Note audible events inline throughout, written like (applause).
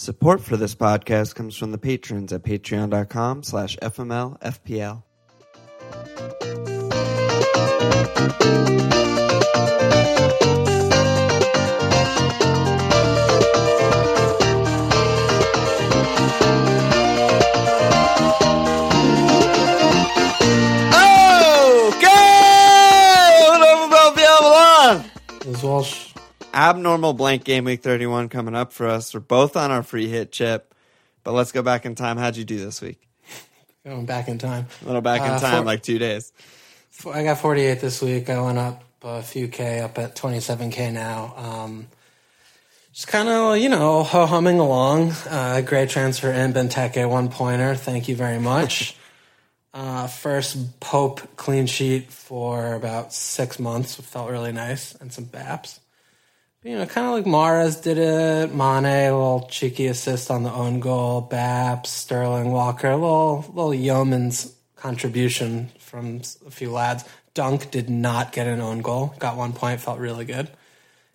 Support for this podcast comes from the patrons at patreon.com slash fmlfpl. Okay! Hello, Philadelphia Avalon! Liz Walsh. Abnormal blank game week 31 coming up for us. We're both on our free hit chip, but let's go back in time. How'd you do this week? Going back in time. A little back in Uh, time, for- like two days. I got 48 this week. I went up a few K, up at 27K now. Um, just kind of, you know, ho humming along. Uh, great transfer in Benteke, one pointer. Thank you very much. (laughs) uh, first Pope clean sheet for about six months. Felt really nice. And some BAPs. You know, kind of like Mares did it. Mane, a little cheeky assist on the own goal. Baps, Sterling, Walker, a little little yeoman's contribution from a few lads. Dunk did not get an own goal. Got one point. Felt really good.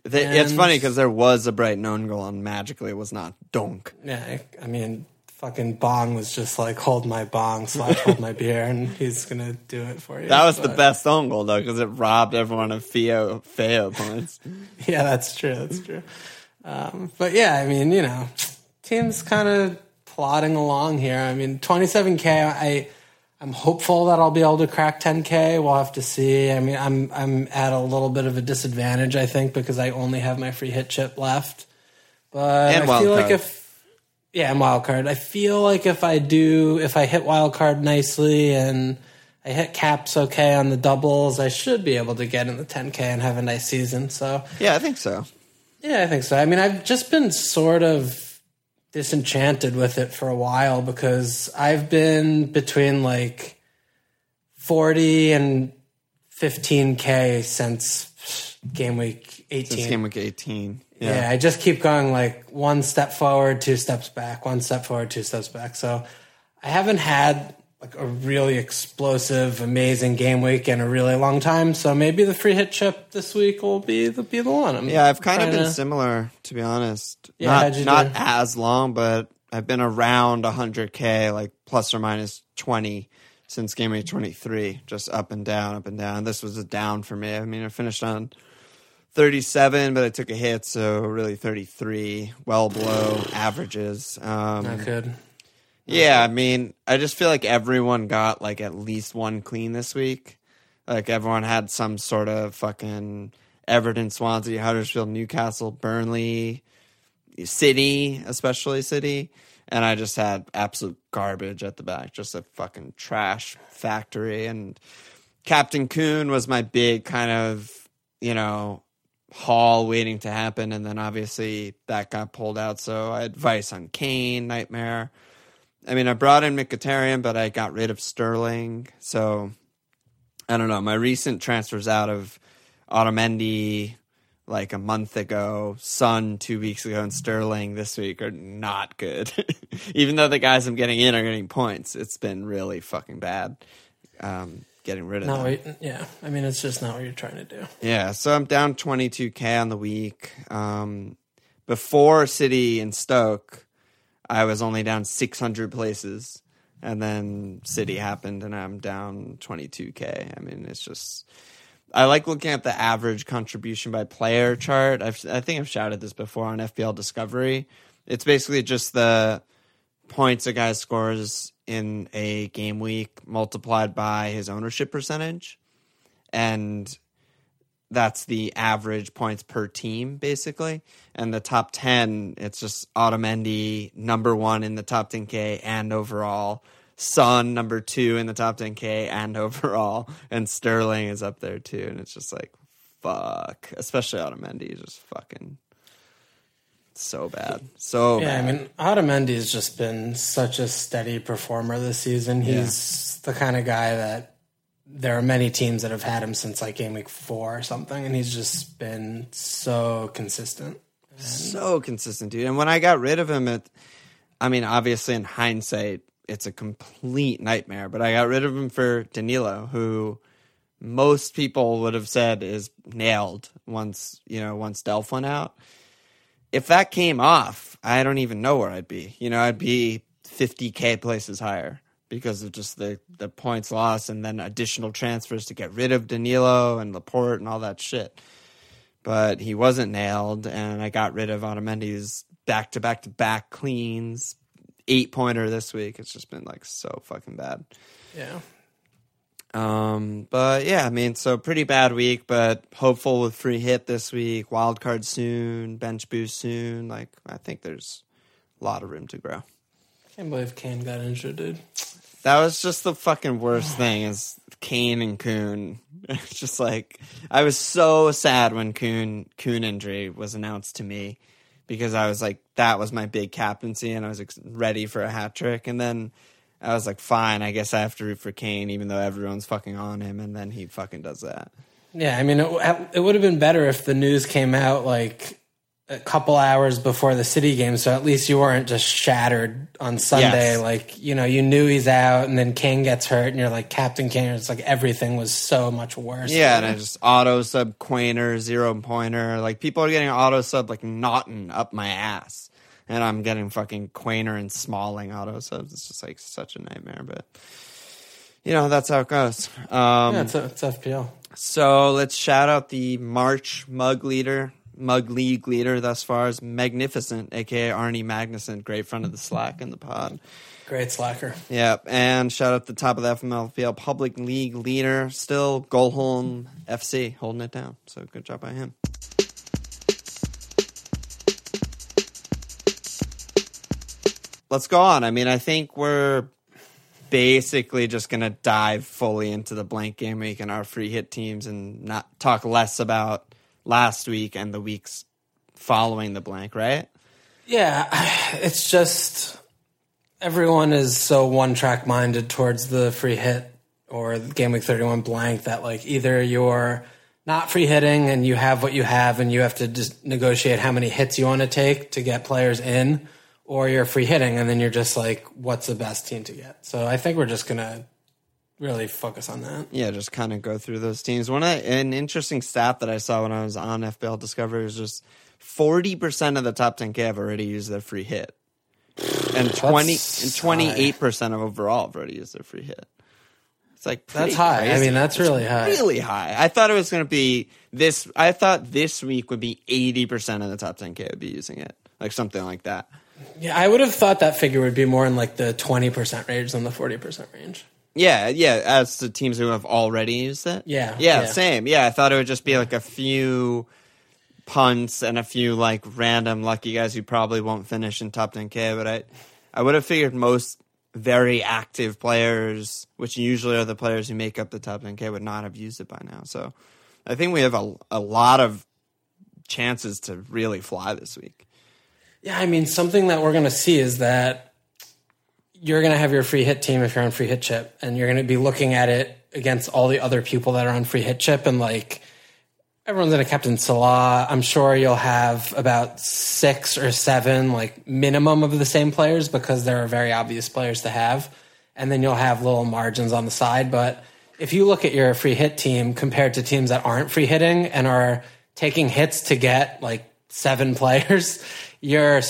They, it's funny because there was a bright own goal and magically it was not dunk. Yeah, I mean, fucking Bong was just like, hold my bong slash hold my beer, and he's gonna do it for you. That was the best own goal though because it robbed everyone of Feo Feo points. (laughs) Yeah, that's true. That's true. Um, but yeah, I mean, you know, team's kind of plodding along here. I mean, 27k. I I'm hopeful that I'll be able to crack 10k. We'll have to see. I mean, I'm I'm at a little bit of a disadvantage, I think, because I only have my free hit chip left. But And I feel like if yeah, and wild card. I feel like if I do, if I hit wild card nicely and I hit caps okay on the doubles, I should be able to get in the 10k and have a nice season. So Yeah, I think so. yeah, I think so. I mean, I've just been sort of disenchanted with it for a while because I've been between like 40 and 15K since game week 18. This game week 18. Yeah. Yeah. I just keep going like one step forward, two steps back, one step forward, two steps back. So I haven't had like a really explosive, amazing game week in a really long time. So maybe the free hit chip this week will be the be the one. I'm Yeah, I've kind of been to- similar, to be honest. Yeah, not how'd you not do? as long, but I've been around 100k, like plus or minus 20 since game week 23, just up and down, up and down. This was a down for me. I mean, I finished on 37, but I took a hit, so really 33, well below averages. Um, Not good. yeah, I mean, I just feel like everyone got like at least one clean this week. Like everyone had some sort of fucking Everton, Swansea, Huddersfield, Newcastle, Burnley, City, especially City. And I just had absolute garbage at the back, just a fucking trash factory. And Captain Kun was my big kind of, you know, haul waiting to happen. And then obviously that got pulled out. So I had Vice on Kane, Nightmare. I mean, I brought in Mkhitaryan, but I got rid of Sterling. So I don't know. My recent transfers out of Otamendi like a month ago, Son two weeks ago, and Sterling this week are not good. (laughs) Even though the guys I'm getting in are getting points, it's been really fucking bad. Um, getting rid of Not them. yeah. I mean, it's just not what you're trying to do. Yeah, so I'm down 22k on the week. Um, before City and Stoke, I was only down 600 places, and then City happened, and I'm down 22k. I mean, it's just. I like looking at the average contribution by player chart. I've, I think I've shouted this before on FPL Discovery. It's basically just the points a guy scores in a game week multiplied by his ownership percentage. And that's the average points per team, basically. And the top 10, it's just Otamendi, number one in the top 10K and overall. Son, number two in the top 10K and (laughs) overall. And Sterling is up there too. And it's just like, fuck. Especially Otamendi, just fucking so bad. So Yeah, bad. I mean, Otamendi's just been such a steady performer this season. He's the kind of guy that there are many teams that have had him since like game week four or something, and he's just been so consistent. so consistent, dude. And when I got rid of him, it, I mean, obviously in hindsight, it's a complete nightmare. But I got rid of him for Danilo, who most people would have said is nailed once you know once Delph went out. If that came off, I don't even know where I'd be. You know, I'd be 50k places higher because of just the the points lost and then additional transfers to get rid of Danilo and Laporte and all that shit but he wasn't nailed, and I got rid of Otamendi's back to back to back cleans, eight pointer this week. It's just been like so fucking bad. Yeah. Um, but yeah, I mean, so pretty bad week, but hopeful with free hit this week, wild card soon, bench boost soon. Like I think there's a lot of room to grow. Can't believe Kane got injured, dude. That was just the fucking worst thing is Kane and Kun. (laughs) It's just like I was so sad when Kun Kun injury was announced to me because I was like that was my big captaincy and I was ready for a hat trick and then I was like fine I guess I have to root for Kane even though everyone's fucking on him and then he fucking does that. Yeah, I mean, it, it would have been better if the news came out like a couple hours before the City game, so at least you weren't just shattered on Sunday. Yes. Like, you know, you knew he's out, and then Kane gets hurt, and you're like, Captain Kane. It's like everything was so much worse. Yeah, and I just auto sub Quaner, zero pointer. Like people are getting auto sub like Naughton up my ass. And I'm getting fucking Quaner and Smalling auto subs. It's just like such a nightmare, but you know, that's how it goes. Um yeah it's, it's FPL. so let's shout out the March mug leader, mug league leader thus far is Magnificent, aka Arnie Magnuson, great friend of the Slack in the pod. Great slacker. Yeah, and shout out the top of the FMLFPL public league leader, still Golholm FC, holding it down. So good job by him. Let's go on. I mean, I think we're basically just going to dive fully into the blank game week and our free hit teams and not talk less about last week and the weeks following the blank, right? Yeah, (sighs) it's just everyone is so one track minded towards the free hit or game week 31 blank that like either you're not free hitting and you have what you have and you have to just negotiate how many hits you want to take to get players in or you're free hitting and then you're just like what's the best team to get. So I think we're just to really focus on that. yeah, just kind of go through those teams. One an interesting stat that I saw when I was on FPL Discovery is just forty percent of the top ten K have already used their free hit, and twenty That's and twenty eight percent of overall have already used their free hit. It's like That's high. I mean, that's It's really high. Really high. I thought it was going to be this. I thought this week would be eighty percent of the top ten K would be using it, like something like that. Yeah, I would have thought that figure would be more in like the 20% range than the 40% range. Yeah, yeah, as the teams who have already used it. Yeah, yeah, yeah. same. Yeah, I thought it would just be like a few punts and a few like random lucky guys who probably won't finish in top 10k. But I, I would have figured most very active players, which usually are the players who make up the top 10k, would not have used it by now. So I think we have a a lot of chances to really fly this week. Yeah, I mean, something that we're going to see is that you're going to have your free hit team if you're on free hit chip, and you're going to be looking at it against all the other people that are on free hit chip, and like everyone's in a captain Salah. I'm sure you'll have about six or seven, like minimum of the same players because there are very obvious players to have, and then you'll have little margins on the side. But if you look at your free hit team compared to teams that aren't free hitting and are taking hits to get like seven (laughs) players, you're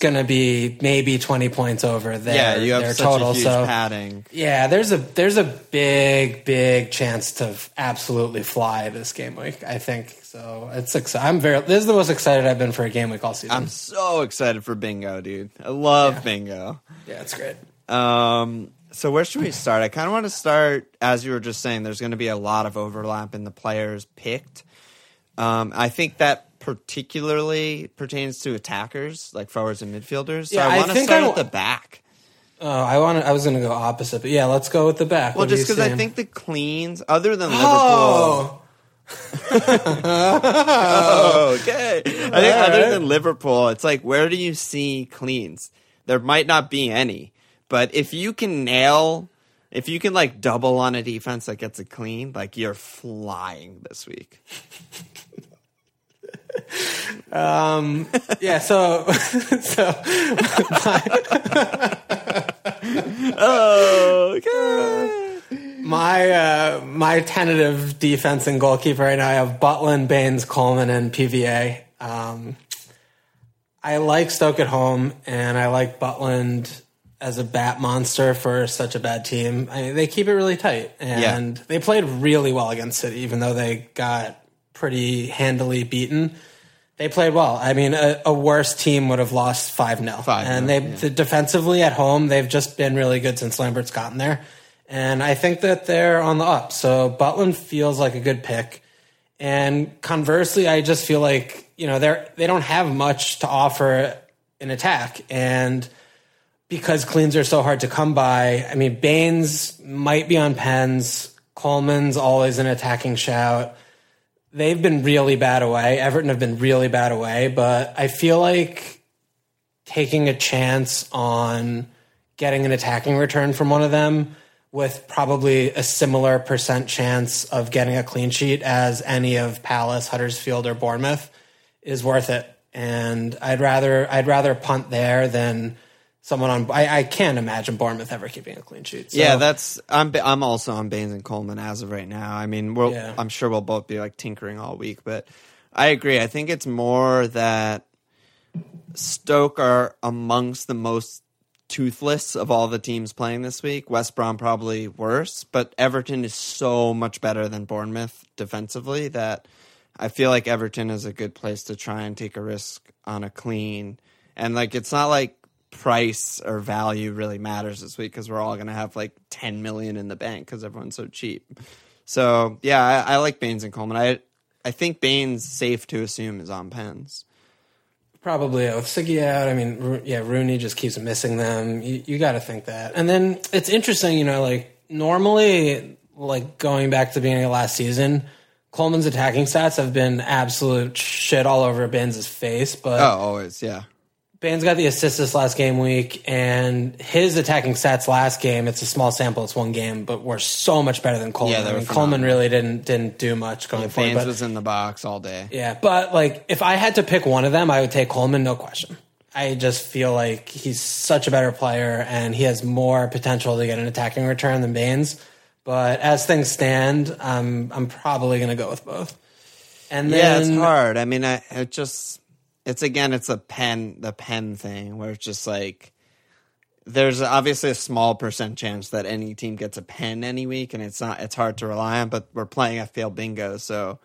going to be maybe 20 points over there. Yeah, you have their such total. a huge so padding. yeah, there's a there's a big big chance to absolutely fly this game week. I think so. It's exci- I'm very. This is the most excited I've been for a game week all season. I'm so excited for bingo, dude. I love bingo. yeah, it's great. Um, so where should we start? I kind of want to start, as you were just saying, there's going to be a lot of overlap in the players picked. Um, I think that particularly pertains to attackers, like forwards and midfielders. So Yeah, I want to think start I at the back. Oh, I want. I was going to go opposite, but yeah, let's go with the back. Well, What just because I think the cleans, other than Liverpool, Oh, (laughs) oh, okay. I think other than Liverpool, it's like where do you see cleans? There might not be any, but if you can nail, if you can like double on a defense that gets a clean, like you're flying this week. (laughs) Um, yeah, so (laughs) so Oh, okay. my uh, my tentative defense and goalkeeper right now I have Butland, Baines, Coleman, and PVA. Um, I like Stoke at home, and I like Butland as a bat monster for such a bad team. I mean, they keep it really tight, and they played really well against City, even though they got pretty handily beaten. They played well. I mean, a, a worse team would have lost 5 0. 5-0, And they yeah. the defensively at home, they've just been really good since Lambert's gotten there. And I think that they're on the up. So Butland feels like a good pick. And conversely, I just feel like, you know, they're they don't have much to offer in attack. And because cleans are so hard to come by, I mean, Baines might be on pens. Coleman's always an attacking shout. They've been really bad away. Everton have been really bad away, but I feel like taking a chance on getting an attacking return from one of them with probably a similar percent chance of getting a clean sheet as any of Palace, Huddersfield, or Bournemouth is worth it. And I'd rather I'd rather punt there than someone on. I, I can't imagine Bournemouth ever keeping a clean sheet. So, Yeah, that's I'm I'm also on Baines and Coleman as of right now. I mean, we'll, Yeah. I'm sure we'll both be like tinkering all week, but I agree. I think it's more that Stoke are amongst the most toothless of all the teams playing this week. West Brom probably worse, but Everton is so much better than Bournemouth defensively that I feel like Everton is a good place to try and take a risk on a clean. And like it's not like price or value really matters this week because we're all going to have like 10 million in the bank because everyone's so cheap. So yeah, I, I like Baines and Coleman. I I think Baines safe to assume is on pens. Probably with Siggy out. I mean, yeah, Rooney just keeps missing them. You, you got to think that. And then it's interesting, you know, like normally, like going back to the beginning of last season, Coleman's attacking stats have been absolute shit all over Baines' face. But Oh, always, yeah. Baines got the assist this last game week, and his attacking stats last game. It's a small sample, it's one game, but were so much better than Coleman. Yeah, they I mean, Coleman really didn't didn't do much going forward. Baines But was in the box all day. yeah, but like if I had to pick one of them, I would take Coleman, no question. I just feel like he's such a better player and he has more potential to get an attacking return than Baines. But as things stand, I'm I'm probably going to go with both. And Yeah, it's hard. I mean, I it just it's again it's a pen the pen thing where it's just like there's obviously a small percent chance that any team gets a pen any week, and it's not it's hard to rely on. But we're playing FPL bingo, so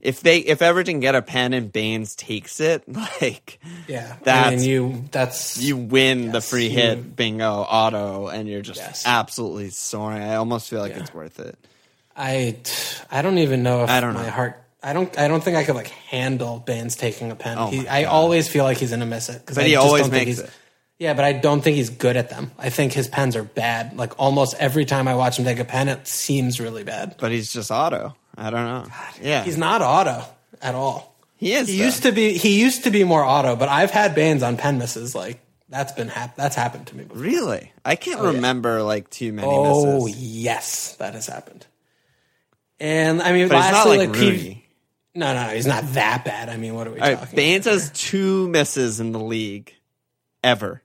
if they if Everton get a pen and Baines takes it, (laughs) like yeah, I that's- mean you that's you win the free you- hit bingo auto, and you're just Yes. absolutely soaring. I almost feel like Yeah. it's worth it. I I don't even know if I don't my know. heart I don't I don't think I could like handle Baines taking a pen. Oh he, I always feel like he's going to miss it because But I he just always don't think makes he's- it. Yeah, but I don't think he's good at them. I think his pens are bad. Like almost every time I watch him take a pen, it seems really bad. But he's just auto. I don't know. yeah, He's not auto at all. he is. He though. used to be. He used to be more auto, but I've had Baines on pen misses. Like that's been hap- that's happened to me before. Really? I can't oh, yeah. remember like too many misses. Oh misses. yes, that has happened. And I mean, But he's not lastly, like like, P- Rooney. No, no, no, he's not that bad. I mean, what are we All right, talking? Baines has two misses in the league ever.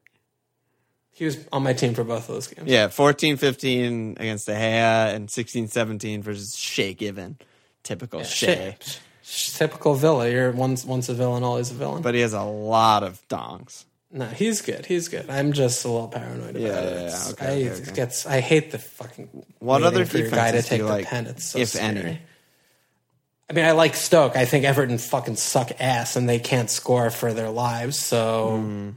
He was on my team for both of those games. Yeah, 14-15 against De Gea and 16-17 versus Shay Given. Typical Shay. Shit. Sh- Typical Villa. You're once once a villain, always a villain. But he has a lot of dongs. no, he's good. He's good. I'm just a little paranoid about Yeah, it. yeah, yeah. Okay, I, okay, okay. gets. I hate the fucking. What other your guy to defenses do take you the like, pen? It's so if scary. any? I mean, I like Stoke. I think Everton fucking suck ass, and they can't score for their lives. So Hmm.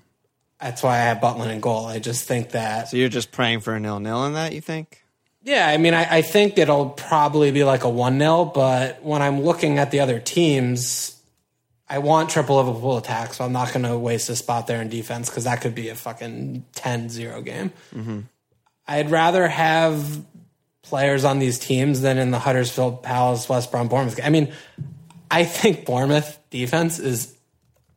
that's why I have Butland in goal. I just think that. So you're just praying for a nil-nil in that, you think? Yeah, I mean, I, I think it'll probably be like a 1 0, but when I'm looking at the other teams, I want triple level Liverpool attack, so I'm not going to waste a spot there in defense because that could be a fucking 10 0 game. I'd rather have players on these teams than in the Huddersfield Palace West Brom Bournemouth. I mean, I think Bournemouth defense is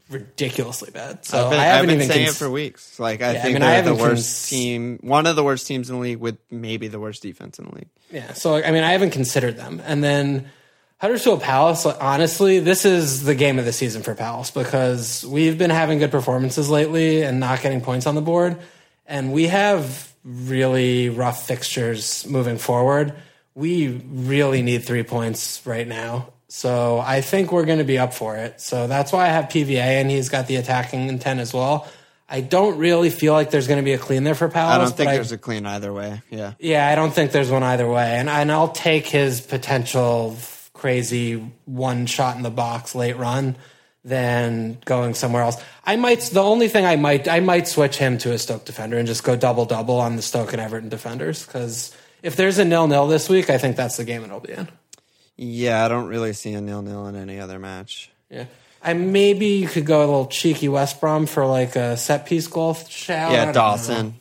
ridiculously bad. So I've been, I I've haven't been even saying cons- it for weeks. Like I Yeah, I think mean, I they're the worst cons- team, one of the worst teams in the league, with maybe the worst defense in the league. Yeah, so I mean, I haven't considered them. And then Huddersfield Palace, honestly, this is the game of the season for Palace because we've been having good performances lately and not getting points on the board. And we have really rough fixtures moving forward. We really need three points right now. So I think we're going to be up for it. So that's why I have PVA and he's got the attacking intent as well. I don't really feel like there's going to be a clean there for Palace. I don't think there's a clean either way. Yeah. yeah, I don't think there's one either way, and and I'll take his potential crazy one shot in the box late run than going somewhere else. I might. The only thing I might I might switch him to a Stoke defender and just go double double on the Stoke and Everton defenders because if there's a nil nil this week, I think that's the game it'll be in. Yeah, I don't really see a nil nil in any other match. Yeah. I maybe you could go a little cheeky West Brom for like a set piece goal shout. Yeah, Dawson. know.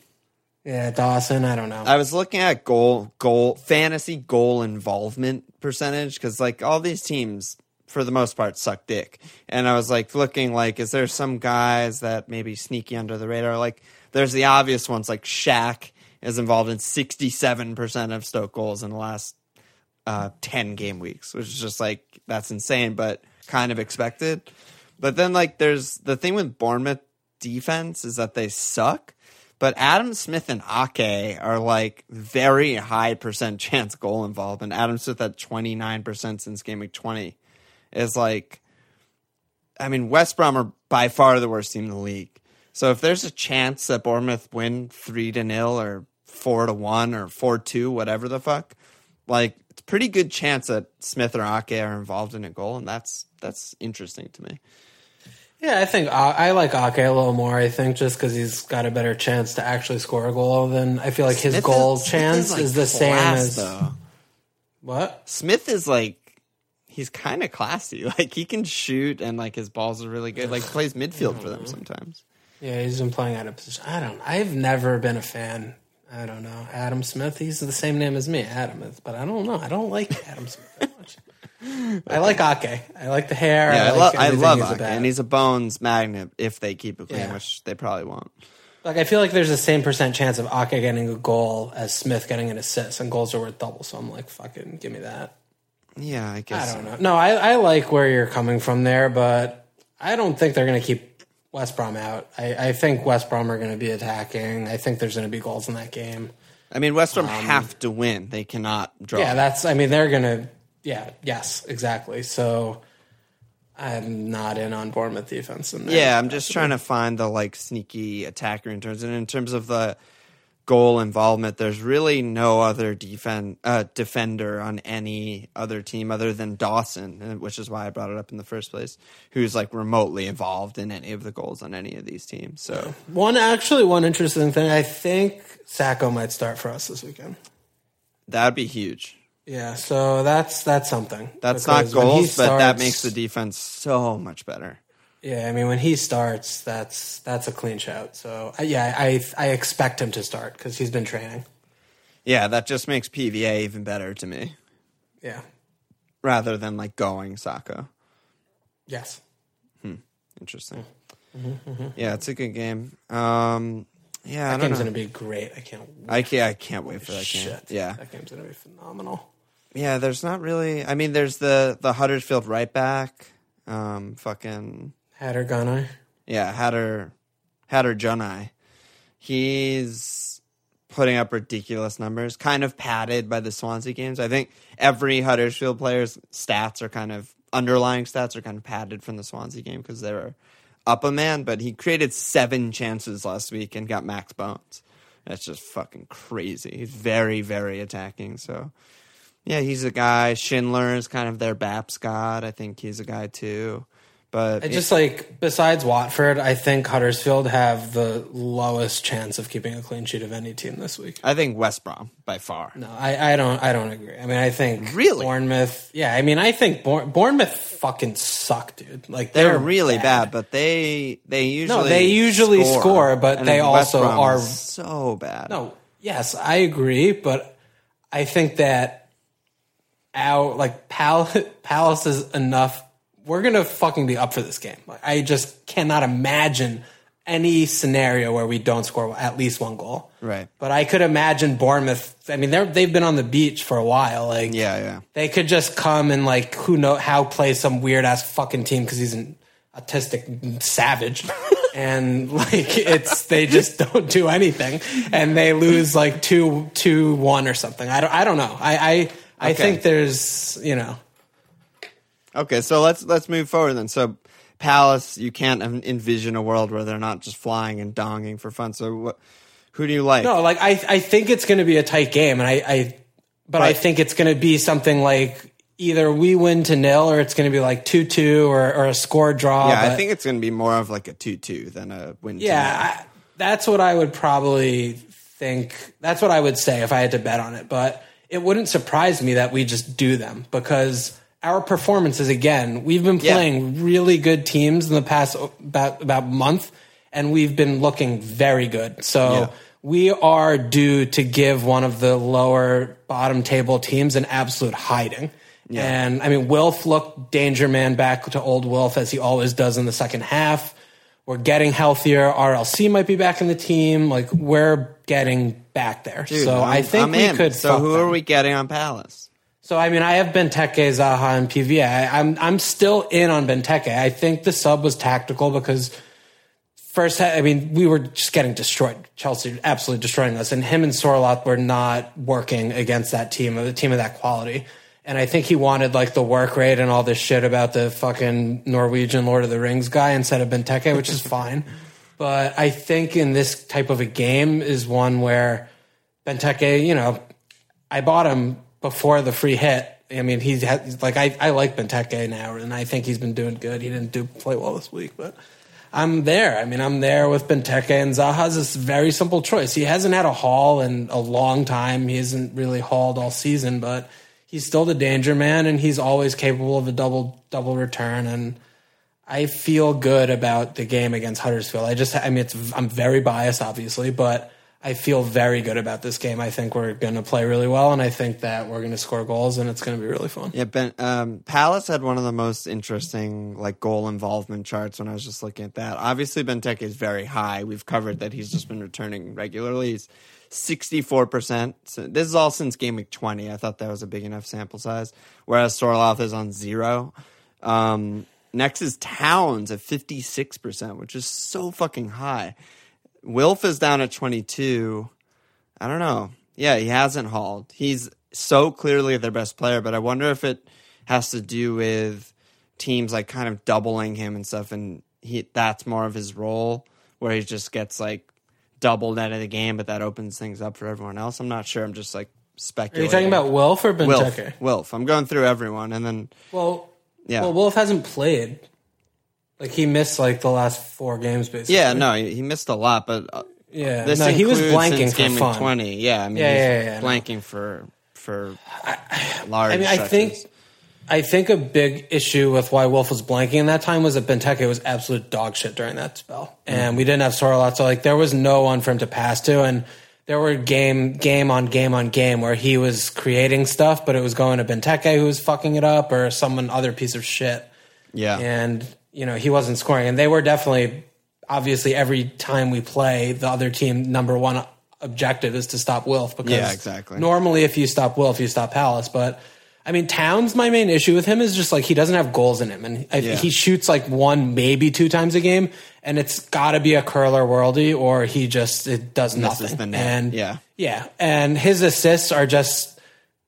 Yeah, Dawson. I don't know. I was looking at goal goal fantasy goal involvement percentage because like all these teams for the most part suck dick, and I was like looking like is there some guys that maybe sneaky under the radar? Like there's the obvious ones like Shaq is involved in 67 percent of Stoke goals in the last uh, 10 game weeks, which is just like that's insane, but kind of expected. But then like there's the thing with Bournemouth defense is that they suck. But Adam Smith and Ake are like very high percent (laughs) chance goal involvement. Adam Smith at 29% since game week 20 is like, I mean, West Brom are by far the worst team in the league. So if there's a chance that Bournemouth win 3 to 0 or 4 to 1 or 4 2, whatever the fuck, like it's a pretty good chance that Smith or Ake are involved in a goal. And that's, that's interesting to me. Yeah, I think I like Ake a little more. I think just because he's got a better chance to actually score a goal than I feel like his Smith goal is- chance like is the same as though. what? Smith is like he's kind of classy. (laughs) Like he can shoot and like his balls are really good. Like plays midfield for them mm-hmm. sometimes. Yeah, he's been playing out of position. I don't. I've never been a fan. I don't know Adam Smith. He's the same name as me, Adam. But I don't know. I don't like Adam Smith that much. (laughs) I like Ake. I like the hair. Yeah, I, like love I love he's Ake, about. and he's a bones magnet if they keep it clean, Yeah. which they probably won't. Like I feel like there's the same percent chance of Ake getting a goal as Smith getting an assist, and goals are worth double. So I'm like, fucking give me that. Yeah, I guess. I don't know. No, I, I like where you're coming from there, but I don't think they're going to keep West Brom out. I, I think West Brom are going to be attacking. I think there's going to be goals in that game. I mean, West Brom have to win. They cannot draw. Um, Yeah, that's. I mean, they're going to. Yeah. Yes. Exactly. So I'm not in on Bournemouth defense. In there. Yeah, I'm just trying to find the like sneaky attacker in terms and in terms of the goal involvement. There's really no other defend uh, defender on any other team other than Dawson, uh, which is why I brought it up in the first place. Who's like remotely involved in any of the goals on any of these teams? So One actually, one interesting thing. I think Sakho might start for us this weekend. that'd be huge. Yeah. So that's that's something. That's not Because when he goals, but that makes the defense so much better. Yeah, I mean, when he starts, that's that's a clean shout. So yeah, I I expect him to start because he's been training. Yeah, that just makes PVA even better to me, Yeah. rather than like going Sakho. Yes. Hmm. Interesting. Yeah, it's a good game. Um, yeah, I That game's know. gonna be great. I can't. I can't. I can't wait for that Shit. game. Yeah, That game's gonna be phenomenal. yeah. There's not really. I mean, there's the the Huddersfield right back. Um, fucking Hadergjonaj. yeah, Hatter Hadergjonaj. He's putting up ridiculous numbers, kind of padded by the Swansea games. I think every Huddersfield player's stats are kind of underlying stats are kind of padded from the Swansea game because they were up a man. But he created seven chances last week and got max bones. That's just fucking crazy. He's very, very attacking. So yeah, he's a guy. Schindler is kind of their Baps god. I think he's a guy too. But I just like besides Watford, I think Huddersfield have the lowest chance of keeping a clean sheet of any team this week. I think West Brom by far. No, I, I don't I don't agree. I mean, I think Really? Bournemouth. Yeah, I mean, I think Bour- Bournemouth fucking suck, dude. Like They're, they're, really bad. but they they usually no, they usually score, but And they also are- so bad. No, yes, I agree, but I think that our like Pal- (laughs) Palace is enough. We're gonna fucking be up for this game. I just cannot imagine any scenario where we don't score at least one goal. Right. But I could imagine Bournemouth. I mean, they're they've been on the beach for a while. Like, Yeah, yeah. they could just come and like who know how play some weird ass fucking team because he's an autistic savage (laughs) and like it's they just don't do anything and they lose like two two one or something i don't i don't know i i i Okay. think there's you know Okay, so let's let's move forward then. So Palace, you can't envision a world where they're not just flying and donging for fun. So what? Who do you like? no like i i think it's going to be a tight game and i i but i think it's going to be something like either we win to nil or it's going to be like 2-2 or, or a score draw yeah, I think it's going to be more of like a two-two than a win. Yeah, I, that's what I would probably think. That's what I would say if I had to bet on it. But it wouldn't surprise me that we just do them because our performances again, we've been Yeah. playing really good teams in the past about about month, and we've been looking very good. So. Yeah. We are due to give one of the lower bottom table teams an absolute hiding. And I mean, Wilf looked danger man back to old Wilf as he always does in the second half. We're getting healthier. RLC might be back in the team. Like we're getting back there. Dude, so I'm- i think I'm we in. could. So who them. are we getting on Palace? So I mean, I have Benteke, Zaha, and PVA. I'm I'm still in on Benteke. I think the sub was tactical because first, I mean, we were just getting destroyed. Chelsea absolutely destroying us, and him and Sorloth were not working against that team, a team of that quality. And I think he wanted like the work rate and all this shit about the fucking Norwegian Lord of the Rings guy instead of Benteke, which is fine. (laughs) But I think in this type of a game is one where Benteke, you know, I bought him before the free hit. I mean, he's had, like I, I like Benteke now, and I think he's been doing good. He didn't do play well this week, but I'm there. I mean, I'm there with Benteke and Zaha's this very simple choice. He hasn't had a haul in a long time. He hasn't really hauled all season, but he's still the danger man, and he's always capable of a double double return. And I feel good about the game against Huddersfield. I just, I mean, it's I'm very biased, obviously, but I feel very good about this game. I think we're going to play really well, and I think that we're going to score goals, and it's going to be really fun. Yeah, ben, um, Palace had one of the most interesting like goal involvement charts when I was just looking at that. Obviously, Benteke is very high. We've covered that he's just been returning regularly. He's sixty four percent. This is all since game week twenty. I thought that was a big enough sample size. Whereas Sorloth is on zero. Um, next is Towns at fifty six percent, which is so fucking high. Wilf is down at 22. I don't know. Yeah, he hasn't hauled. He's so clearly their best player, but I wonder if it has to do with teams like kind of doubling him and stuff, and he that's more of his role where he just gets like doubled out of the game, but that opens things up for everyone else. I'm not sure. I'm just like speculating. Are you talking about Wilf or Wilf? Benteke? Wilf. I'm going through everyone, and then Well, yeah, well, Wolf hasn't played. Like he missed like the last four games, basically. yeah. No, he, missed a lot, but uh, yeah. This no, he was blanking for game fun. twenty. Yeah, I mean, Yeah, yeah, yeah, no. blanking for for large. I mean, I stretches. think, I think a big issue with why Wolf was blanking in that time was that Benteke was absolute dog shit during that spell, and we didn't have Sorloth, so like there was no one for him to pass to, and there were game game on game on game where he was creating stuff, but it was going to Benteke who was fucking it up, or someone other piece of shit, yeah, and you know he wasn't scoring, and they were definitely obviously every time we play, the other team number one objective is to stop Wilf because Yeah, exactly. normally if you stop Wilf, you stop Palace, but. I mean, Towns. My main issue with him is just like he doesn't have goals in him, and I, Yeah. he shoots like one, maybe two times a game, and it's got to be a curler worldy, or he just it does nothing. the net. And Yeah. yeah, and his assists are just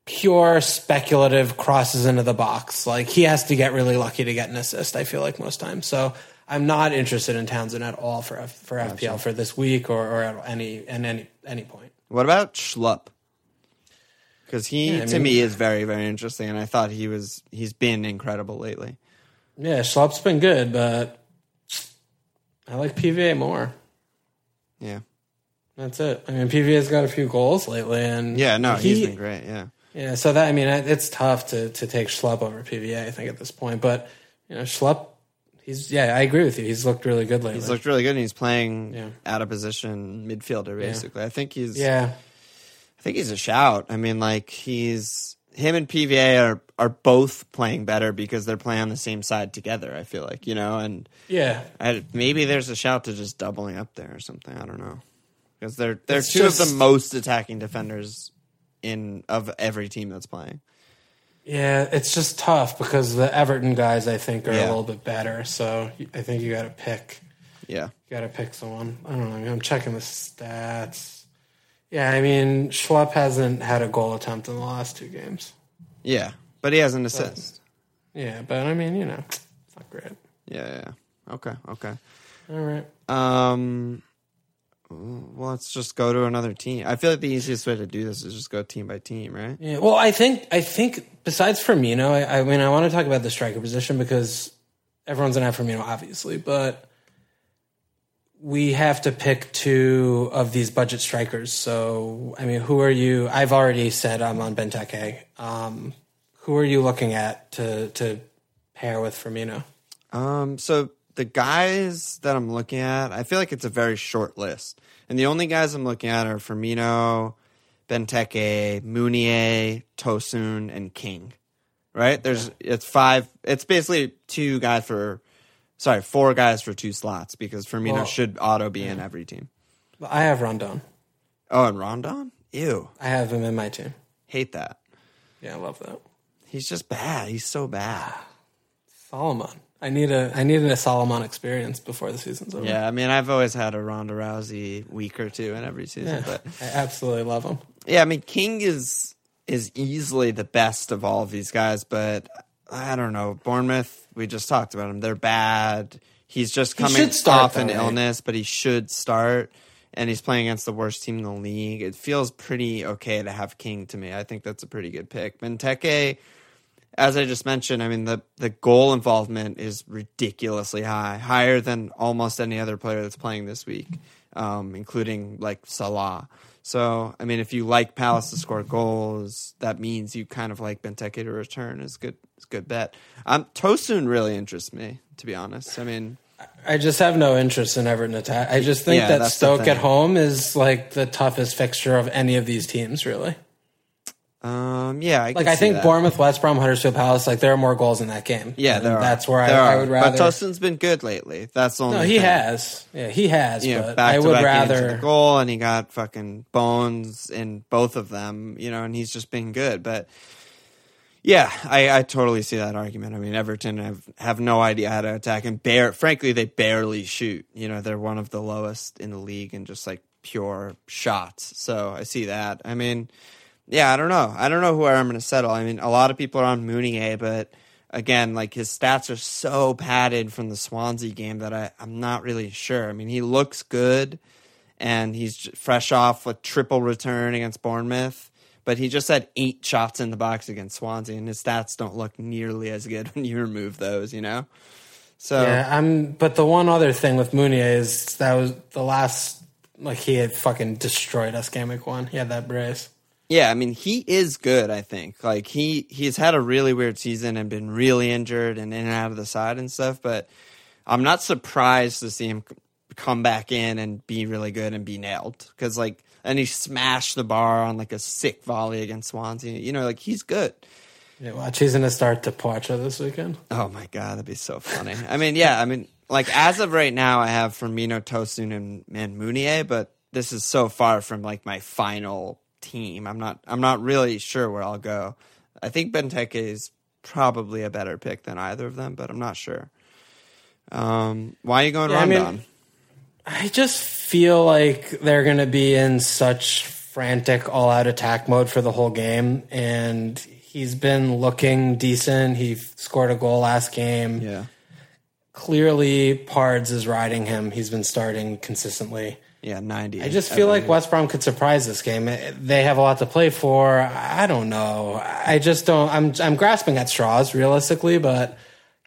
pure speculative crosses into the box. Like he has to get really lucky to get an assist. I feel like most times. So I'm not interested in Townsend at all for F, for FPL for this week or, or at any at any any point. What about Schlupp? Because he Yeah, to mean- me is very very interesting, and I thought he was he's been incredible lately. Yeah, Schlupp's been good, but I like PVA more. Yeah, That's it. I mean, PVA's got a few goals lately, and yeah, no, he, he's been great. Yeah, Yeah, so that I mean, it's tough to to take Schlupp over PVA. I think at this point, but you know, Schlupp, he's yeah, I agree with you. He's looked really good lately. he's looked really good, and he's playing Yeah. out of position midfielder basically. I think he's yeah, I think he's a shout. I mean, like he's him and PVA are are both playing better because they're playing on the same side together. I feel like you know, and Yeah. I, maybe there's a shout to just doubling up there or something. I don't know because they're they're It's two of the most attacking defenders in of every team that's playing. Yeah, it's just tough because the Everton guys I think are Yeah. a little bit better. So I think you got to pick. Yeah, You got to pick someone. I don't know. I mean, I'm checking the stats. Yeah, I mean, Schlupp hasn't had a goal attempt in the last two games. yeah, but he has an assist. Yeah, but I mean, you know, it's not great. Yeah. yeah. Okay, okay. All right. Um, well, let's just go to another team. I feel like the easiest way to do this is just go team by team, right? Yeah. Well, I think I think besides Firmino, I, I mean, I want to talk about the striker position because everyone's gonna have Firmino, obviously, but we have to pick two of these budget strikers. So, I mean, who are you? I've already said I'm on Benteke. Um, who are you looking at to to pair with Firmino? Um, so the guys that I'm looking at, I feel like it's a very short list, and the only guys I'm looking at are Firmino, Benteke, Mounié, Tosun, and King. Right? There's it's five. It's basically two guys for, sorry, four guys for two slots because Firmino Well, should auto be in every team. Well, I have Rondon. Oh, and Rondon? Ew, I have him in my team. hate that. Yeah, I love that. He's just bad. He's so bad. (sighs) Solomon. I need a I needed a Solomon experience before the season's over. Yeah, I mean, I've always had a Ronda Rousey week or two in every season, but I absolutely love him. yeah, I mean, King is is easily the best of all of these guys, but I don't know. Bournemouth, we just talked about him. They're bad. He's just coming should start, off an though, right? illness, but he should start. And he's playing against the worst team in the league. It feels pretty okay to have King to me. I think that's a pretty good pick. Benteke, as I just mentioned, I mean the the goal involvement is ridiculously high, higher than almost any other player that's playing this week, um, including like Salah. So I mean, if you like Palace to score goals, that means you kind of like Benteke to return. is good. Is a good bet. Um, Tosun really interests me, to be honest. I mean, I just have no interest in Everton attack. I just think Yeah, that Stoke at home is like the toughest fixture of any of these teams, really. Um, yeah, I Like I think that. Bournemouth, West Brom, Huddersfield Palace, like there are more goals in that game. Yeah, there are. that's where I, I would rather. But Tosun's been good lately. That's the only. no, he thing. has. Yeah, he has. you know, back I to would rather. goal, and he got fucking bones in both of them. You know, and he's just been good. But yeah, I, I totally see that argument. I mean, Everton have have no idea how to attack, and bare, frankly, they barely shoot. You know, they're one of the lowest in the league in just like pure shots. So I see that. I mean, yeah, I don't know. I don't know who I'm going to settle. I mean, a lot of people are on Mounié, but again, like his stats are so padded from the Swansea game that I, I'm not really sure. I mean, he looks good and he's fresh off a triple return against Bournemouth, but he just had eight shots in the box against Swansea, and his stats don't look nearly as good (laughs) when you remove those, you know? So, Yeah, I'm. But the one other thing with Mounié is that was the last. Like he had fucking destroyed us game week one. He had that brace. Yeah, I mean he is good. I think like he he's had a really weird season and been really injured and in and out of the side and stuff. But I'm not surprised to see him come back in and be really good and be nailed because like and he smashed the bar on like a sick volley against Swansea. You know, like he's good. Yeah, watch. He's gonna start to Poacha this weekend. Oh my god, that'd be so funny. I mean, yeah, I mean, like as of right now, I have Firmino, Tosun, and, and Mounié, but this is so far from like my final team. I'm not, I'm not really sure where I'll go. I think Benteke is probably a better pick than either of them, but I'm not sure. Um, why are you going Yeah, I mean- I just feel like they're going to be in such frantic all out attack mode for the whole game. And he's been looking decent. He scored a goal last game. yeah, Clearly, Pards is riding him. He's been starting consistently. Yeah, ninety. I just feel like West Brom could surprise this game. They have a lot to play for. I don't know. I just don't. I'm I'm grasping at straws realistically, but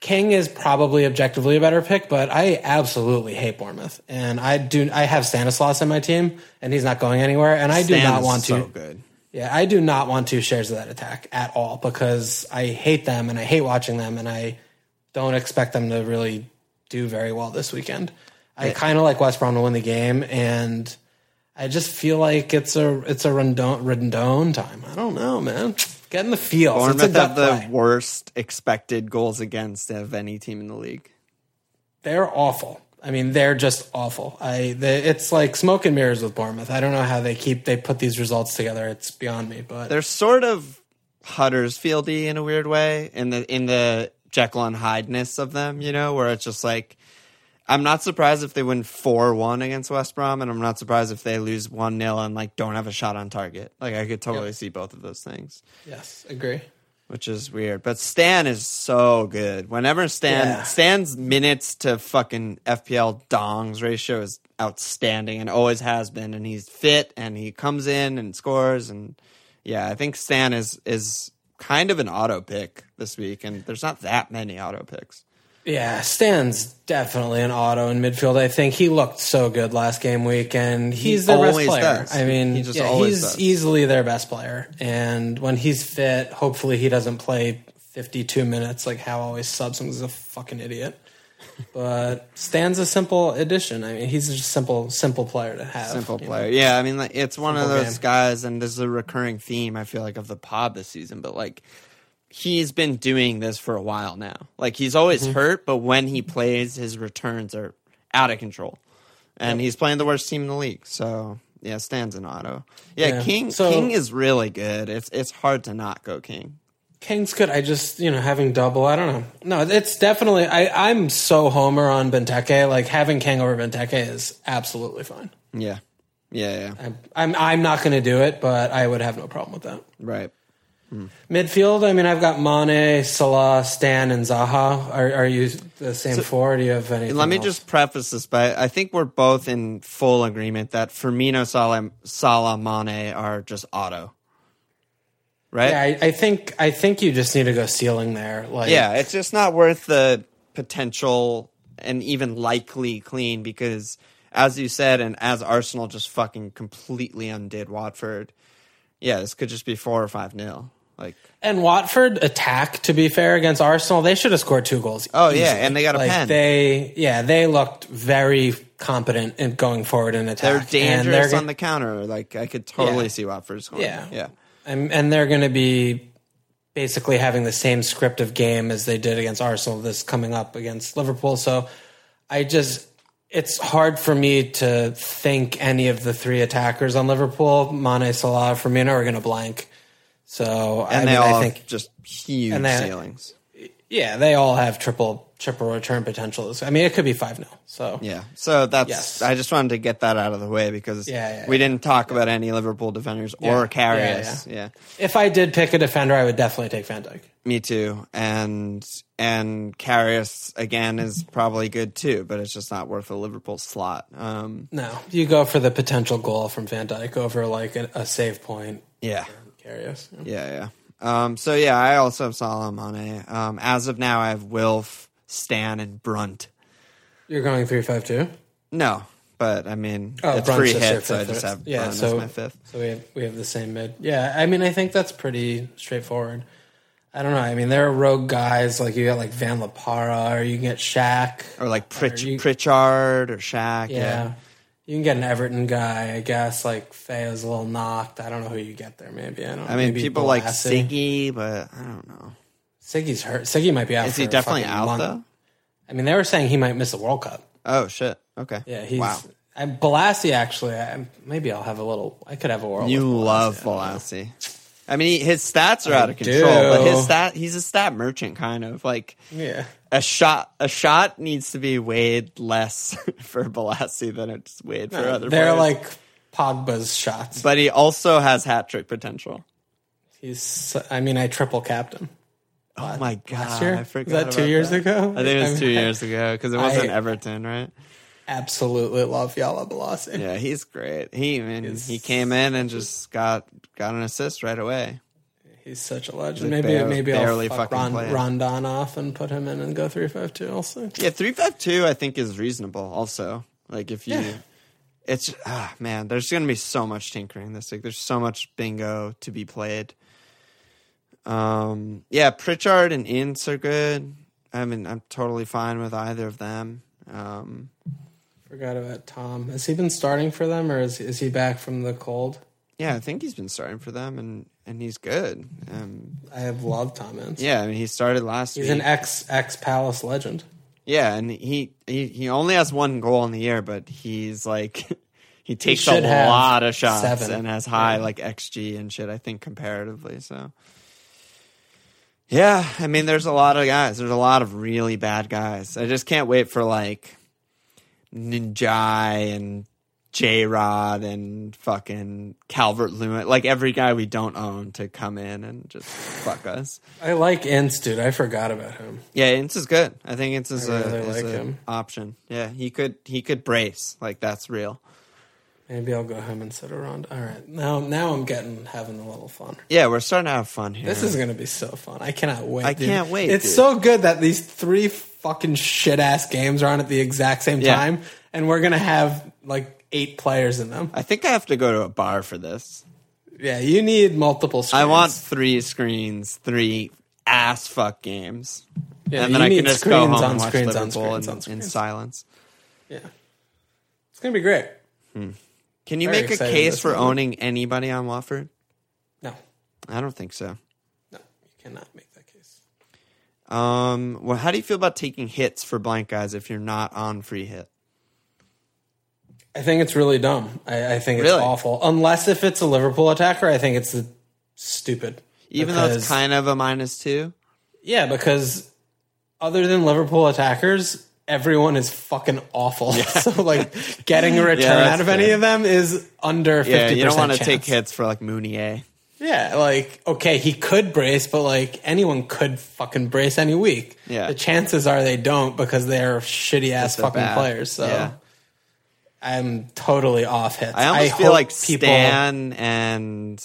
King is probably objectively a better pick. But I absolutely hate Bournemouth, and I do. I have Stanislas in my team, and he's not going anywhere. And I do Stan not want to. So good. Yeah, I do not want two shares of that attack at all because I hate them and I hate watching them and I don't expect them to really do very well this weekend. I kind of like West Brom to win the game and I just feel like it's a it's a Rendon, Rendon time. I don't know, man. Get in the field. Bournemouth have the play. worst expected goals against of any team in the league. They're awful. I mean, they're just awful. I they, it's like smoke and mirrors with Bournemouth. I don't know how they keep they put these results together. It's beyond me. But They're sort of Huddersfieldy in a weird way in the in the Jekyll and Hyde-ness of them, you know, where it's just like I'm not surprised if they win four one against West Brom, and I'm not surprised if they lose one 0 and like don't have a shot on target. Like I could totally Yep. see both of those things, yes, agree. which is weird. But Stan is so good. Whenever Stan Yeah. Stan's minutes to fucking FPL dongs ratio is outstanding and always has been, and he's fit and he comes in and scores and yeah, I think Stan is is kind of an auto pick this week, and there's not that many auto picks. Yeah, Stan's definitely an auto in midfield. I think he looked so good last game week, and he's their best player. does. I mean, He yeah, he's does. easily their best player. And when he's fit, hopefully he doesn't play 52 minutes like Howe always subs him. He's a fucking idiot. (laughs) But Stan's a simple addition. I mean, he's just a simple, simple player to have. Simple player, know? yeah. I mean, like, it's one of those game. guys, and this is a recurring theme. I feel like of the pod this season, but like he's been doing this for a while now. Like he's always Mm-hmm. hurt, but when he plays, his returns are out of control, and he's playing the worst team in the league. So yeah, stands in auto. Yeah, Yeah. King So- King is really good. It's it's hard to not go King. King's good. I just, you know, having double, I don't know. No, it's definitely, I, I'm so homer on Benteke. Like, having King over Benteke is absolutely fine. Yeah, yeah, yeah. I'm, I'm, I'm not going to do it, but I would have no problem with that. Right. Midfield, I mean, I've got Mane, Salah, Stan, and Zaha. Are, are you the same four? Do you have any? Let me just preface this by I think we're both in full agreement that Firmino, Salah, Salah, Mane are just auto. Right? Yeah, I, I think I think you just need to go ceiling there. Like, Yeah, it's just not worth the potential and even likely clean because, as you said, and as Arsenal just fucking completely undid Watford, yeah, this could just be four or five nil. Like, And Watford attack, to be fair, against Arsenal, they should have scored two goals. Oh, yeah, and they got a like, pen. They, yeah, they looked very competent in going forward in attack. they're dangerous they're on the counter. Like, I could totally Yeah. see Watford scoring. Yeah. yeah, and, and they're going to be basically having the same script of game as they did against Arsenal this coming up against Liverpool. So I just it's hard for me to think any of the three attackers on Liverpool, Mane, Salah, Firmino, are going to blank. So and I they mean, all I think just huge and they- ceilings. yeah, they all have triple triple return potential. I mean, it could be five 0 So Yeah. So that's Yes. I just wanted to get that out of the way because Yeah, yeah, we yeah. didn't talk about any Liverpool defenders Yeah. or carry Yeah. Yeah. if I did pick a defender, I would definitely take Van Dijk. Me too. And and Karius again is probably good too, but it's just not worth a Liverpool slot. Um No, you go for the potential goal from Van Dijk over like a, a save point. yeah. Karius. Yeah, yeah. Um so yeah, I also have Salah Mane. Um as of now I have Wilf, Stan and Brunt. You're going three five two. No, but I mean Oh, it's Brunt's free just your hit, so I just have yeah. Brunt so as my fifth. so we have we have the same mid. Yeah, I mean, I think that's pretty straightforward. I don't know. I mean, there are rogue guys like you got like Van La Parra, or you can get Shaq. Or like Pritch- you- Pritchard or Shaq. yeah. yeah. You can get an Everton guy, I guess. Like Fea's a little knocked. I don't know who you get there. Maybe I don't. I mean, maybe people like Siggy, but I don't know. Siggy's hurt. Siggy might be out. Is he definitely out month. though? I mean, they were saying he might miss the World Cup. Oh shit. Okay. Yeah, he's. wow. And Bolasie actually, I, maybe I'll have a little. I could have a world. You love Bolasie. I don't know. Bolasie. I mean, he, his stats are I out of control, but his stat he's a stat merchant kind of like Yeah. a shot. A shot needs to be weighed less (laughs) for Bolasie than it's weighed for other. People. They're players. like Pogba's shots. but he also has hat trick potential. He's. I mean, I triple capped him. Oh my god! Last year? I Was that two years that. ago? I think it was two mean, I- years ago because it wasn't I- Everton, right? Absolutely love Yala Bolasie. Yeah, he's great. He mean, he came in and just got got an assist right away. He's such a legend. Maybe maybe barely I'll fuck Ron. Rondon off and put him in and go three five two. I'll. Yeah, three five two I think is reasonable. Also, like if you, Yeah. it's ah man, there's gonna be so much tinkering this week. There's so much bingo to be played. Um, yeah, Pritchard and Ince are good. I mean, I'm totally fine with either of them. Um, Forgot about Tom. Has he been starting for them, or is is he back from the cold? Yeah, I think he's been starting for them, and and he's good. Um, I have loved Tom Ince. yeah, I mean he started last year. He's week. an ex ex Palace legend. yeah, and he, he he only has one goal in the year, but he's like (laughs) he takes a lot of shots seven. and has high Yeah. like xG and shit. I think comparatively, so. Yeah, I mean, there's a lot of guys. There's a lot of really bad guys. I just can't wait for like Ndiaye and J Rod and fucking Calvert Lewin, like every guy we don't own to come in and just fuck us. I like Ince, dude. I forgot about him. Yeah, Ince is good. I think Ince is I a, really is like a option. Yeah, he could he could brace like that's real. Maybe I'll go him instead of Rondon. All right, now now I'm getting having a little fun. Yeah, we're starting to have fun here. This is gonna be so fun. I cannot wait. I dude. can't wait, It's dude. so good that these three fucking shit ass games are on at the exact same Yeah. time, and we're gonna have like eight players in them. I think I have to go to a bar for this. Yeah, you need multiple. Screens. I want three screens, three ass fuck games, Yeah, and then I can just go home on and watch screens on Liverpool screens in, on in silence. Yeah, it's gonna be great. Hmm. Can you Very make a case for moment. owning anybody on Watford? No, I don't think so. no, you cannot make that case. Um, well, how do you feel about taking hits for blank guys if you're not on free hit? I think it's really dumb. I, I think it's Really? awful. Unless if it's a Liverpool attacker, I think it's stupid. Even though it's kind of a minus two. Yeah, because other than Liverpool attackers, everyone is fucking awful. (laughs) so like getting a (laughs) return that's out of any of them is under fifty Yeah, you don't want to take hits for like Mounié. Yeah, like okay, he could brace, but like anyone could fucking brace any week. Yeah. the chances are they don't because they're shitty ass fucking bad. players. So Yeah. I'm totally off hits. I almost feel hope like Stan and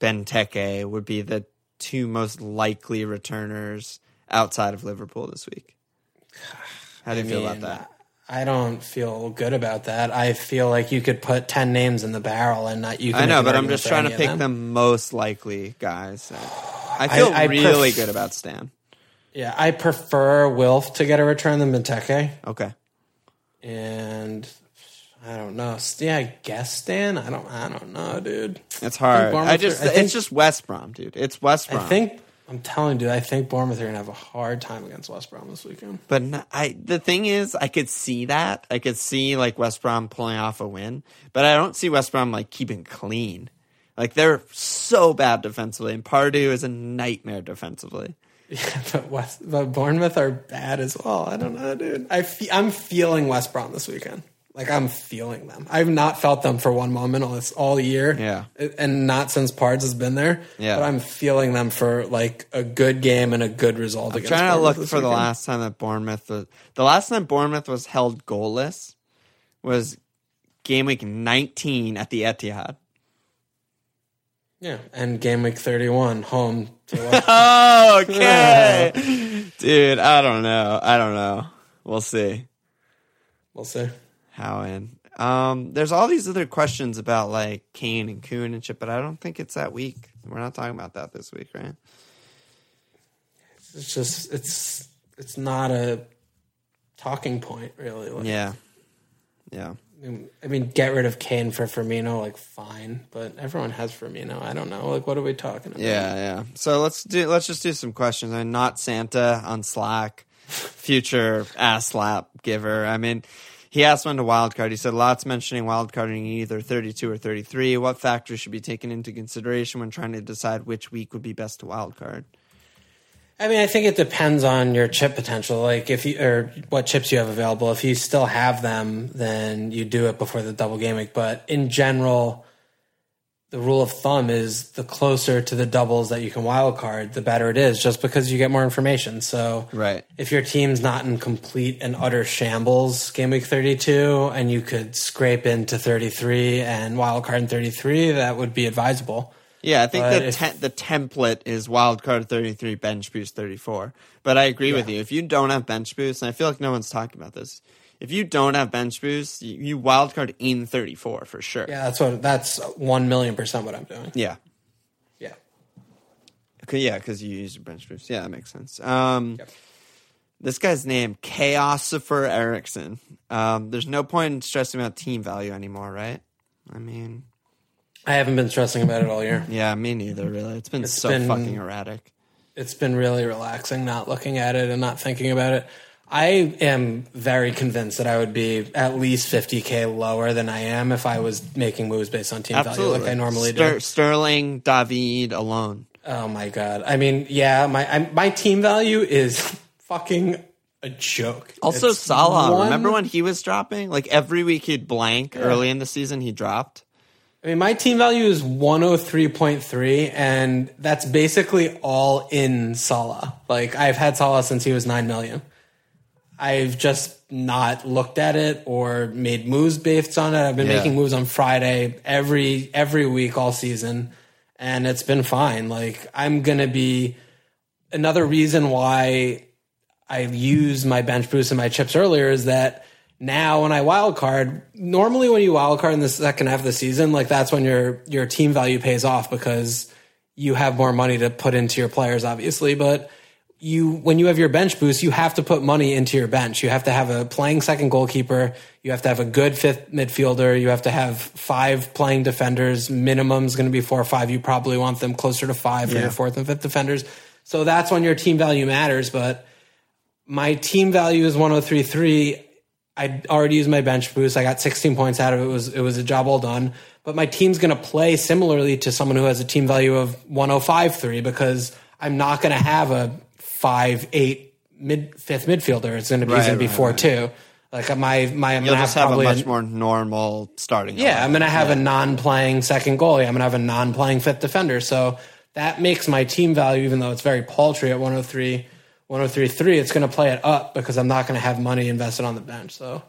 Benteke would be the two most likely returners outside of Liverpool this week. How do you feel about that? I don't feel good about that. I feel like you could put ten names in the barrel and not you. Can I know, but I'm just trying to pick them. the most likely guys. I feel I really pref- good about Stan. Yeah, I prefer Wilf to get a return than Benteke, Okay. and I don't know. Yeah, I guess Stan. I don't. I don't know, dude. It's hard. I are- just I think- it's just West Brom, dude. It's West Brom. I think I'm telling you, dude. I think Bournemouth are gonna have a hard time against West Brom this weekend. But n- I, the thing is, I could see that. I could see like West Brom pulling off a win, but I don't see West Brom like keeping clean. Like they're so bad defensively, and Pardew is a nightmare defensively. (laughs) Yeah, but West, but Bournemouth are bad as well. I don't know, dude. I fe- I'm feeling West Brom this weekend. Like I'm feeling them. I've not felt them for one moment all this all year. Yeah. and not since Pards has been there. Yeah. but I'm feeling them for like a good game and a good result. I'm against trying to look for the last time that Bournemouth was the last time Bournemouth was held goalless was game week 19 at the Etihad. Yeah, and game week 31 home to. (laughs) Oh, (laughs) okay, dude. I don't know. I don't know. We'll see. we'll see. How in. Um, there's all these other questions about like Kane and Kun and shit, but I don't think it's that week. We're not talking about that this week, right? It's just it's it's not a talking point really. Like, Yeah, yeah. I mean, get rid of Kane for Firmino, like fine, but everyone has Firmino. I don't know. Like, what are we talking about? Yeah, yeah. So let's do let's just do some questions. I mean, not Santa on Slack, future ass slap giver. I mean, he asked one to wildcard. He said lots mentioning wildcarding either 32 or 33. What factors should be taken into consideration when trying to decide which week would be best to wildcard? I mean, I think it depends on your chip potential. Like if you or what chips you have available. If you still have them, then you do it before the double game. But in general, the rule of thumb is the closer to the doubles that you can wild card, the better it is, just because you get more information. So Right. if your team's not in complete and utter shambles game week 32 and you could scrape into 33 and wild card in 33, that would be advisable. Yeah, I think But the te- the template is wildcard 33, bench boost 34. But I agree with you. If you don't have bench boost, and I feel like no one's talking about this, if you don't have bench boost, you, you wildcard in 34 for sure. Yeah, that's what that's 1 million percent what I'm doing. Yeah. Yeah. Okay, yeah, because you use your bench boost. Yeah, that makes sense. Um, Yep. This guy's name, Chaosifer Erickson. Um, there's no point in stressing about team value anymore, right? I mean, I haven't been stressing about it all year. (laughs) yeah, me neither, really. It's been so been- fucking erratic. It's been really relaxing not looking at it and not thinking about it. I am very convinced that I would be at least 50k lower than I am if I was making moves based on team Absolutely. value like I normally Ster- do. Sterling, David alone. Oh my god! I mean, yeah, my I, my team value is (laughs) fucking a joke. Also, It's Salah. one- Remember when he was dropping? Like every week he'd blank. Early in the season, he dropped. I mean, my team value is 103.3, and that's basically all in Salah. Like, I've had Salah since he was 9 million. I've just not looked at it or made moves based on it. I've been Yeah. making moves on Friday every every week all season, and it's been fine. Like, I'm gonna be another reason why I used my bench boost and my chips earlier is that now when I wild card, normally when you wild card in the second half of the season, like that's when your your team value pays off because you have more money to put into your players, obviously. But you when you have your bench boost, you have to put money into your bench. You have to have a playing second goalkeeper. You have to have a good fifth midfielder. You have to have five playing defenders. Minimum is going to be four or five. You probably want them closer to five for Yeah. your fourth and fifth defenders. So that's when your team value matters. But my team value is 103.3. I already used my bench boost. I got 16 points out of it. It was it was a job well done. But my team's going to play similarly to someone who has a team value of 105.3 because I'm not going to have a five eight mid fifth midfielder. It's going to be Right, going to be right, four right. two. Like my my I'm You'll gonna just have a much more normal starting. yeah, I'm going to have a non-playing second goalie. I'm going to have a non-playing fifth defender. So that makes my team value, even though it's very paltry at 103, 103.3, it's going to play it up because I'm not going to have money invested on the bench. So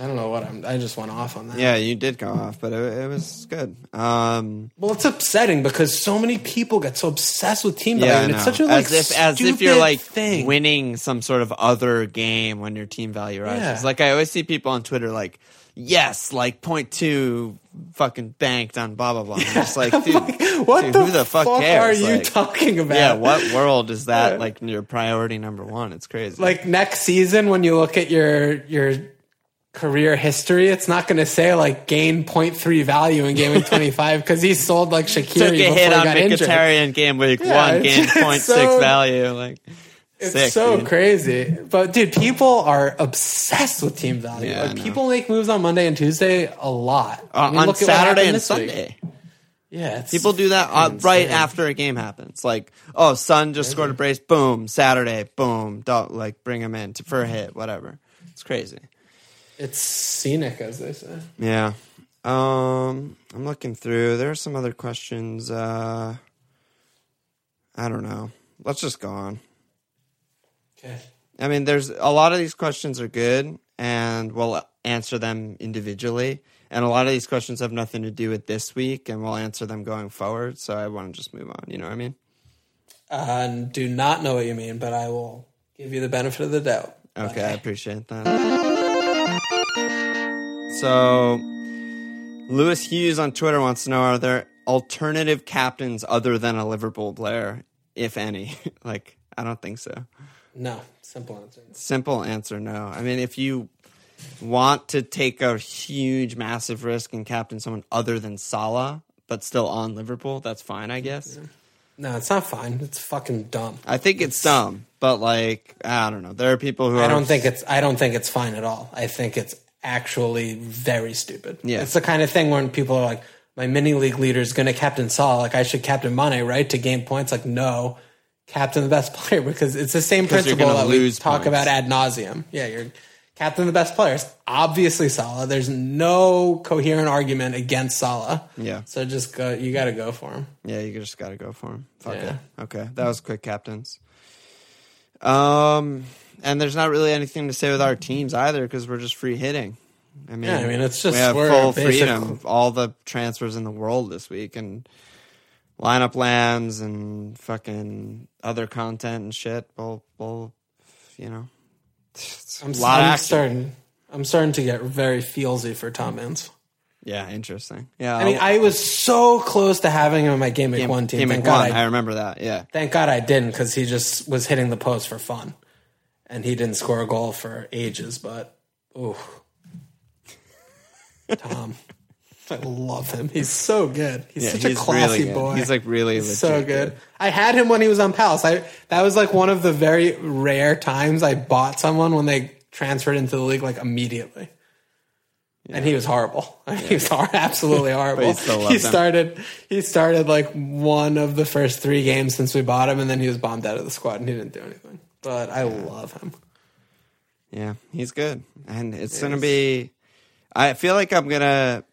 I don't know what I'm. I just went off on that. Yeah, you did go off, but it, it was good. Um, Well, it's upsetting because so many people get so obsessed with team value, yeah, and it's such a like as if as if you're like thing. winning some sort of other game when your team value rises. Yeah. Like I always see people on Twitter like, yes, like point two fucking banked on blah blah blah. I'm just like, (laughs) dude, What dude, the, who the fuck, fuck cares? are you Like, talking about? Yeah, what world is that like your priority number one? It's crazy. like next season when you look at your your career history, it's not going to say like gain 0.3 value in game week (laughs) 25 because he sold like Shaqiri took a hit on got injured. Mkhitaryan game week Yeah, one, gained (laughs) it's point six so- value. Like It's sick, so dude. crazy. But dude, people are obsessed with team value. Yeah, like people make moves on Monday and Tuesday a lot. Uh, I mean, on Saturday and this week. Sunday. Yeah, it's People do that uh, right after a game happens. Like, oh, Son just scored a brace. Boom. Saturday. Boom. Don't, like, bring him in to, for a hit. Whatever. It's crazy. It's scenic, as they say. Yeah. Um, I'm looking through. There are some other questions. Uh, I don't know. Let's just go on. Okay. I mean, there's a lot of these questions are good, and we'll answer them individually. And a lot of these questions have nothing to do with this week, and we'll answer them going forward. So I want to just move on. You know what I mean? Uh, do not know what you mean, but I will give you the benefit of the doubt. Okay, I appreciate that. So, Lewis Hughes on Twitter wants to know: Are there alternative captains other than a Liverpool player, if any? (laughs) like, I don't think so. No, simple answer. Simple answer: No. I mean, if you want to take a huge, massive risk and captain someone other than Salah, but still on Liverpool, that's fine, I guess. No, it's not fine. It's fucking dumb. I think it's dumb, but like, I don't know. There are people who I don't think it's. I don't think it's fine at all. I think it's actually very stupid. Yeah. it's the kind of thing when people are like, "My mini league leader is going to captain Saul. Like I should captain Mane, right, to gain points." Like no, captain the best player (laughs) because it's the same principle that we talk points. about ad nauseum. Yeah, you're captain the best player. players. Obviously Salah. There's no coherent argument against Salah. Yeah. So just go. You got to go for him. Yeah, you just got to go for him. Fuck Yeah. it. Okay, that was quick captains. Um, and there's not really anything to say with our teams either because we're just free hitting. I mean, Yeah, I mean, it's just- we have full freedom all the transfers in the world this week and lineup lands and fucking other content and shit. We'll, we'll you know, I'm, lot I'm starting. I'm starting to get very feelsy for Tom Ince. Yeah, interesting. Yeah, I mean, I was so close to having him in my game game, one team. game Thank God, one. I, I remember that. Yeah, thank God I didn't because he just was hitting the post for fun. and he didn't score a goal for ages. But ooh, (laughs) Tom, I love him. He's so good. He's Yeah, such he's a classy really boy. He's like really He's so good. I had him when he was on Palace. I that was like one of the very rare times I bought someone when they transferred into the league like immediately. And he was horrible. (laughs) he was absolutely (laughs) horrible. he started. He started like one of the first three games since we bought him, and then he was bombed out of the squad, and he didn't do anything. But I love him. Yeah, he's good. And it's going to be I feel like I'm going to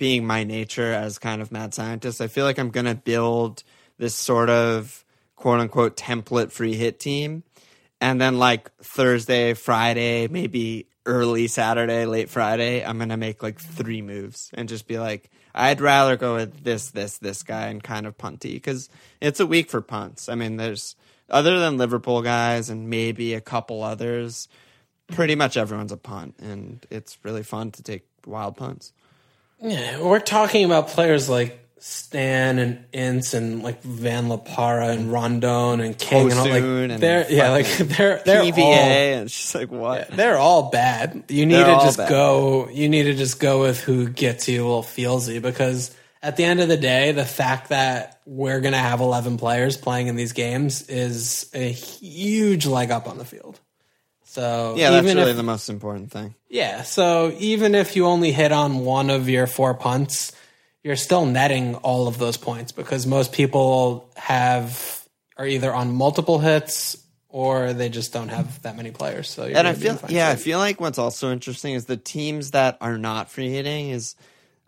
being my nature as kind of mad scientist, I feel like I'm going to build this sort of quote unquote template free hit team. And then like Thursday, Friday, maybe early Saturday, late Friday, I'm going to make like three moves and just be like I'd rather go with this, this, this guy and kind of punty because it's a week for punts. I mean, there's other than Liverpool guys and maybe a couple others, pretty much everyone's a punt, and it's really fun to take wild punts. Yeah, we're talking about players like Stan and Ince and like Van La Parra and Rondon and King and all like and they're yeah like they're they're PVA, all and she's like, what? they're all bad. You need They're to just bad. go. You need to just go with who gets you a little feelsy because at the end of the day, the fact that we're gonna have eleven players playing in these games is a huge leg up on the field. So Yeah, that's really if, the most important thing. yeah. So even if you only hit on one of your four punts, you're still netting all of those points because most people have are either on multiple hits or they just don't have that many players. So you're And I feel, yeah, I feel like what's also interesting is the teams that are not free hitting is,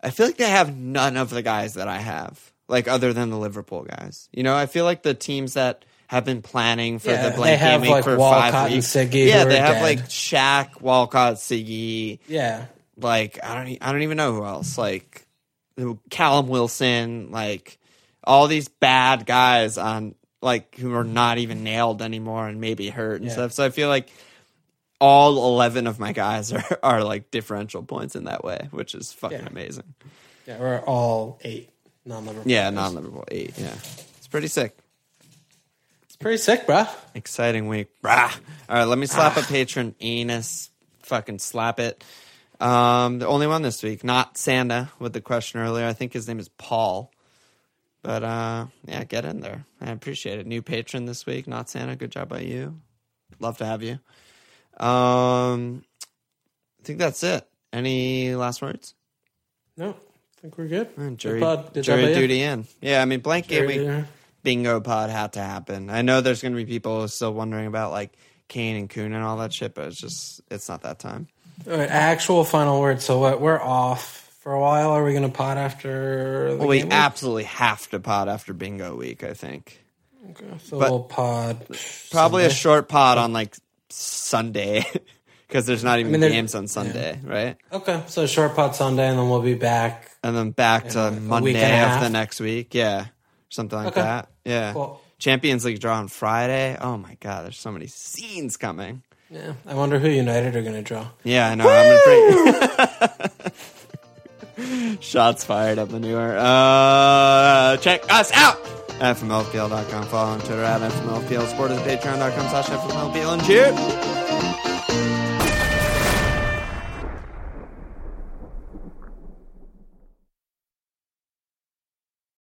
I feel like they have none of the guys that I have, like other than the Liverpool guys. You know, I feel like the teams that have been planning for Yeah, the they blank have, game like, for Walcott five and weeks. Siggy yeah, they have dead. like Shaq, Walcott, Siggy, yeah. like I don't I don't even know who else like Callum Wilson like all these bad guys on like who are not even nailed anymore and maybe hurt and Yeah. stuff so I feel like all 11 of my guys are, (laughs) are like differential points in that way which is fucking Yeah. amazing Yeah, we're all eight non-Liverpool. yeah non-Liverpool 8 yeah it's pretty sick pretty sick, bruh. exciting week. Brah. all right let me slap a patron anus. Fucking slap it. Um the only one this week. Not Santa with the question earlier. I think his name is Paul. But uh yeah get in there. I appreciate it. New patron this week. Not Santa. Good job by you. Love to have you. Um I think that's it. Any last words? No, I think we're good. Uh, jury, Good pod. Jury by you. duty in. Yeah I mean blank game Jury week duty. Bingo pod had to happen. I know there's going to be people still wondering about like Kane and Kun and all that shit, but it's just it's not that time. All right, actual final word. So what? We're off for a while. Are we going to pod after? The Well, we absolutely have to pod after bingo week. I think Okay, so but- we'll pod. probably a short pod on like Sunday (laughs) because there's not even mean, games on Sunday, right? Okay, so short pod Sunday, and then we'll be back. And then back to Monday of the next week, yeah, something like Okay. that. Yeah, Cool. Champions League draw on Friday. Oh my god, there's so many scenes coming. Yeah, I wonder who United are going to draw. Yeah, I know. I'm gonna bring (laughs) shots fired up manure. Uh, check us out. FMLFPL.com. Follow on Twitter at FMLFPL. Support us at patreon.com slash FMLFPL. And cheers.